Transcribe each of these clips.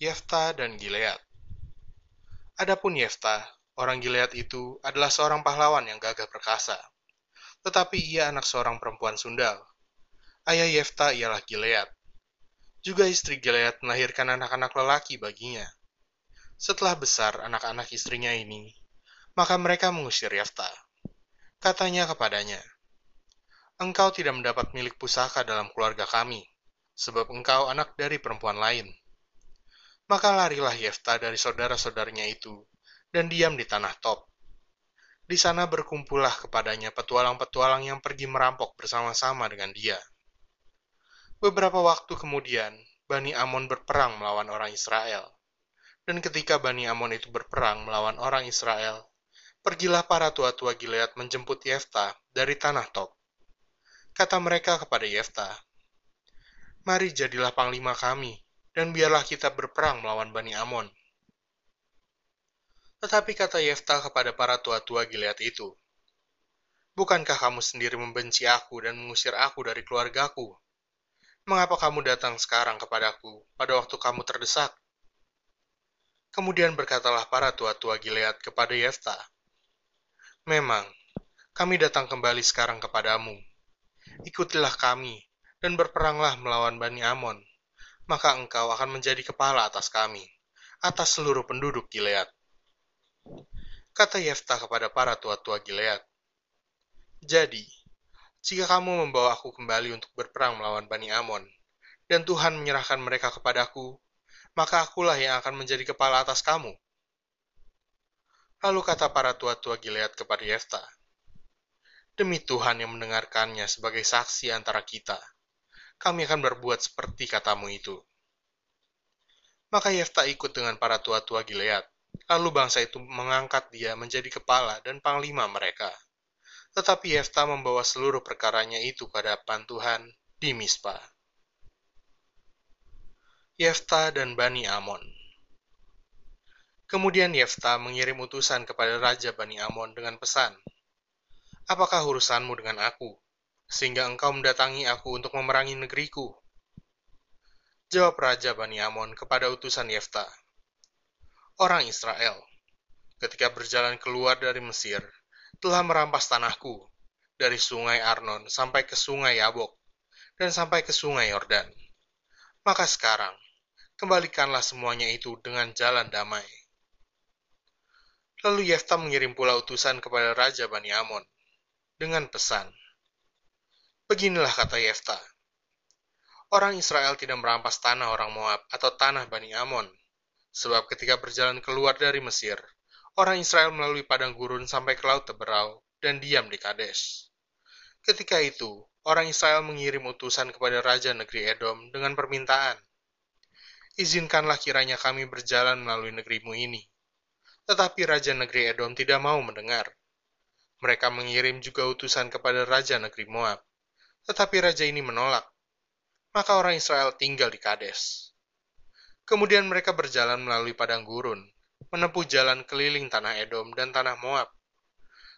Yefta dan Gilead Adapun Yefta, orang Gilead itu adalah seorang pahlawan yang gagah perkasa. Tetapi ia anak seorang perempuan sundal. Ayah Yefta ialah Gilead. Juga istri Gilead melahirkan anak-anak lelaki baginya. Setelah besar anak-anak istrinya ini, maka mereka mengusir Yefta. Katanya kepadanya, Engkau tidak mendapat milik pusaka dalam keluarga kami, sebab engkau anak dari perempuan lain. Maka larilah Yefta dari saudara-saudaranya itu, dan diam di tanah Top. Di sana berkumpullah kepadanya petualang-petualang yang pergi merampok bersama-sama dengan dia. Beberapa waktu kemudian, Bani Amon berperang melawan orang Israel. Dan ketika Bani Amon itu berperang melawan orang Israel, pergilah para tua-tua Gilead menjemput Yefta dari tanah Top Kata mereka kepada Yefta, Mari jadilah panglima kami, dan biarlah kita berperang melawan Bani Amon. Tetapi kata Yefta kepada para tua-tua Gilead itu, Bukankah kamu sendiri membenci aku dan mengusir aku dari keluargaku? Mengapa kamu datang sekarang kepadaku pada waktu kamu terdesak? Kemudian berkatalah para tua-tua Gilead kepada Yefta, Memang, kami datang kembali sekarang kepadamu, ikutilah kami, dan berperanglah melawan Bani Amon, maka engkau akan menjadi kepala atas kami, atas seluruh penduduk Gilead. Kata Yefta kepada para tua-tua Gilead, Jadi, jika kamu membawa aku kembali untuk berperang melawan Bani Amon, dan Tuhan menyerahkan mereka kepadaku, maka akulah yang akan menjadi kepala atas kamu. Lalu kata para tua-tua Gilead kepada Yefta, Demi Tuhan yang mendengarkannya sebagai saksi antara kita, kami akan berbuat seperti katamu itu. Maka Yefta ikut dengan para tua-tua Gilead. Lalu bangsa itu mengangkat dia menjadi kepala dan panglima mereka. Tetapi Yefta membawa seluruh perkaranya itu ke hadapan Tuhan di Mispa. Yefta dan Bani Amon Kemudian Yefta mengirim utusan kepada Raja Bani Amon dengan pesan, Apakah urusanmu dengan aku, sehingga engkau mendatangi aku untuk memerangi negeriku? Jawab Raja Bani Amon kepada utusan Yefta. Orang Israel, ketika berjalan keluar dari Mesir, telah merampas tanahku, dari sungai Arnon sampai ke sungai Yabok, dan sampai ke sungai Yordan. Maka sekarang, kembalikanlah semuanya itu dengan jalan damai. Lalu Yefta mengirim pula utusan kepada Raja Bani Amon, dengan pesan. Beginilah kata Yefta. Orang Israel tidak merampas tanah orang Moab atau tanah Bani Amon, sebab ketika berjalan keluar dari Mesir, orang Israel melalui padang gurun sampai ke laut Teberau dan diam di Kades. Ketika itu, orang Israel mengirim utusan kepada Raja Negeri Edom dengan permintaan, Izinkanlah kiranya kami berjalan melalui negerimu ini. Tetapi Raja Negeri Edom tidak mau mendengar. Mereka mengirim juga utusan kepada Raja negeri Moab. Tetapi Raja ini menolak. Maka orang Israel tinggal di Kades. Kemudian mereka berjalan melalui padang gurun, menempuh jalan keliling tanah Edom dan tanah Moab,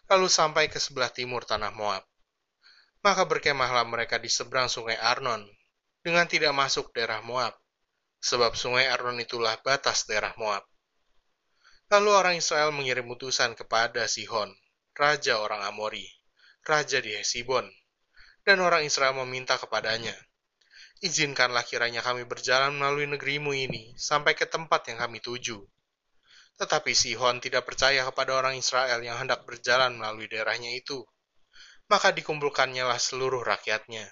lalu sampai ke sebelah timur tanah Moab. Maka berkemahlah mereka di seberang sungai Arnon, dengan tidak masuk daerah Moab, sebab sungai Arnon itulah batas daerah Moab. Lalu orang Israel mengirim utusan kepada Sihon, raja orang Amori, raja di Hesibon, dan orang Israel meminta kepadanya, Izinkanlah kiranya kami berjalan melalui negerimu ini sampai ke tempat yang kami tuju. Tetapi Sihon tidak percaya kepada orang Israel yang hendak berjalan melalui daerahnya itu. Maka dikumpulkannya lah seluruh rakyatnya.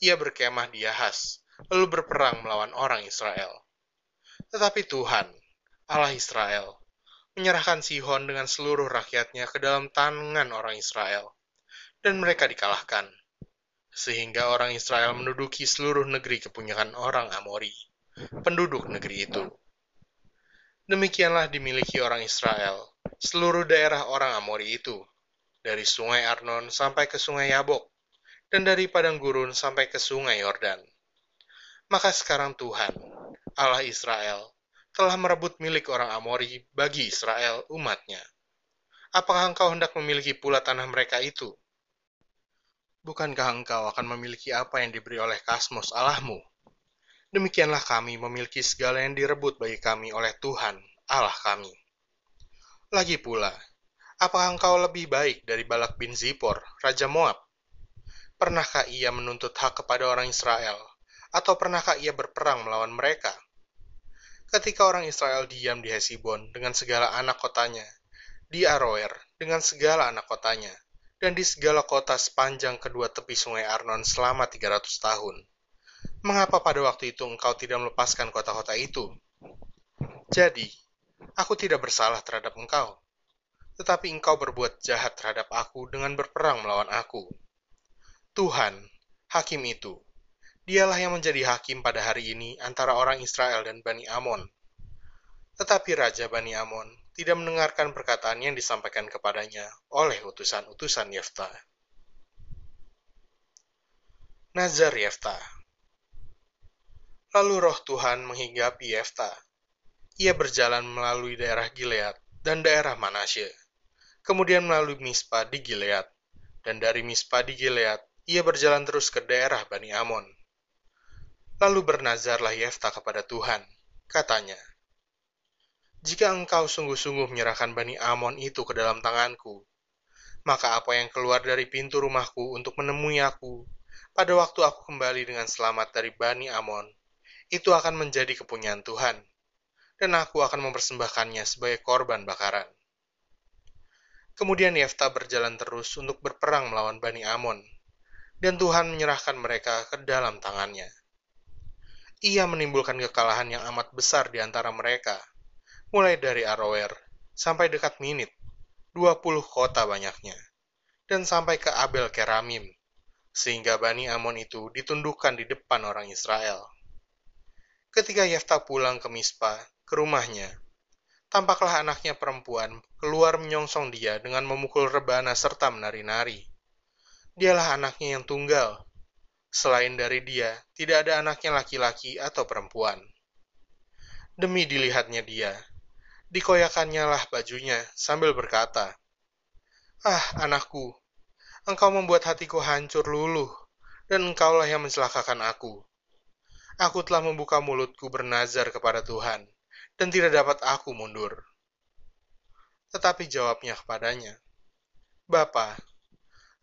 Ia berkemah di Yahas, lalu berperang melawan orang Israel. Tetapi Tuhan, Allah Israel, menyerahkan Sihon dengan seluruh rakyatnya ke dalam tangan orang Israel, dan mereka dikalahkan, sehingga orang Israel menduduki seluruh negeri kepunyaan orang Amori, penduduk negeri itu. Demikianlah dimiliki orang Israel, seluruh daerah orang Amori itu, dari sungai Arnon sampai ke sungai Yabok, dan dari padang gurun sampai ke sungai Yordan. Maka sekarang Tuhan, Allah Israel, telah merebut milik orang Amori bagi Israel umatnya. Apakah engkau hendak memiliki pula tanah mereka itu? Bukankah engkau akan memiliki apa yang diberi oleh Kasmos Allahmu? Demikianlah kami memiliki segala yang direbut bagi kami oleh Tuhan, Allah kami. Lagi pula, apakah engkau lebih baik dari Balak bin Zippor, Raja Moab? Pernahkah ia menuntut hak kepada orang Israel? Atau pernahkah ia berperang melawan mereka? Ketika orang Israel diam di Hesibon dengan segala anak kotanya, di Aroer dengan segala anak kotanya, dan di segala kota sepanjang kedua tepi sungai Arnon selama 300 tahun. Mengapa pada waktu itu engkau tidak melepaskan kota-kota itu? Jadi, aku tidak bersalah terhadap engkau, tetapi engkau berbuat jahat terhadap aku dengan berperang melawan aku. Tuhan, hakim itu, dialah yang menjadi hakim pada hari ini antara orang Israel dan Bani Amon. Tetapi Raja Bani Amon tidak mendengarkan perkataan yang disampaikan kepadanya oleh utusan-utusan Yefta. Nazar Yefta Lalu roh Tuhan menghinggapi Yefta. Ia berjalan melalui daerah Gilead dan daerah Manasye, kemudian melalui Mispa di Gilead, dan dari Mispa di Gilead, ia berjalan terus ke daerah Bani Amon. Lalu bernazarlah Yefta kepada Tuhan, katanya, jika engkau sungguh-sungguh menyerahkan Bani Amon itu ke dalam tanganku, maka apa yang keluar dari pintu rumahku untuk menemui aku pada waktu aku kembali dengan selamat dari Bani Amon, itu akan menjadi kepunyaan Tuhan, dan aku akan mempersembahkannya sebagai korban bakaran. Kemudian Yefta berjalan terus untuk berperang melawan Bani Amon, dan Tuhan menyerahkan mereka ke dalam tangannya. Ia menimbulkan kekalahan yang amat besar di antara mereka, mulai dari Aroer sampai dekat Minit, 20 kota banyaknya, dan sampai ke Abel Keramim, sehingga Bani Amon itu ditundukkan di depan orang Israel. Ketika Yefta pulang ke Mispa, ke rumahnya, tampaklah anaknya perempuan keluar menyongsong dia dengan memukul rebana serta menari-nari. Dialah anaknya yang tunggal. Selain dari dia, tidak ada anaknya laki-laki atau perempuan. Demi dilihatnya dia, Dikoyakannya lah bajunya sambil berkata, Ah, anakku, engkau membuat hatiku hancur luluh, dan engkaulah yang mencelakakan aku. Aku telah membuka mulutku bernazar kepada Tuhan, dan tidak dapat aku mundur. Tetapi jawabnya kepadanya, Bapa,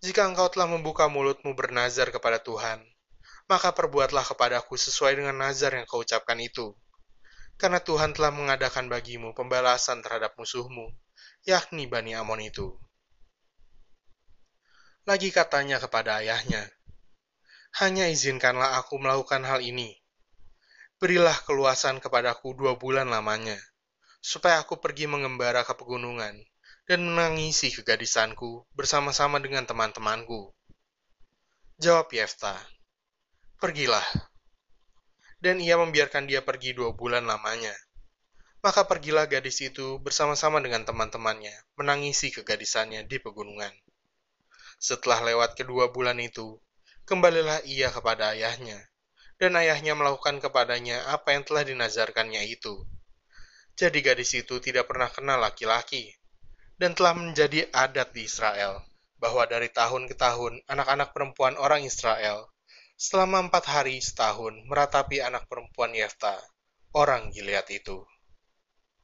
jika engkau telah membuka mulutmu bernazar kepada Tuhan, maka perbuatlah kepadaku sesuai dengan nazar yang kau ucapkan itu karena Tuhan telah mengadakan bagimu pembalasan terhadap musuhmu, yakni Bani Amon itu. Lagi katanya kepada ayahnya, hanya izinkanlah aku melakukan hal ini. Berilah keluasan kepadaku dua bulan lamanya, supaya aku pergi mengembara ke pegunungan dan menangisi kegadisanku bersama-sama dengan teman-temanku. Jawab Yefta, Pergilah, dan ia membiarkan dia pergi dua bulan lamanya. Maka pergilah gadis itu bersama-sama dengan teman-temannya menangisi kegadisannya di pegunungan. Setelah lewat kedua bulan itu, kembalilah ia kepada ayahnya, dan ayahnya melakukan kepadanya apa yang telah dinazarkannya itu. Jadi gadis itu tidak pernah kenal laki-laki, dan telah menjadi adat di Israel, bahwa dari tahun ke tahun anak-anak perempuan orang Israel selama empat hari setahun meratapi anak perempuan Yefta, orang Gilead itu.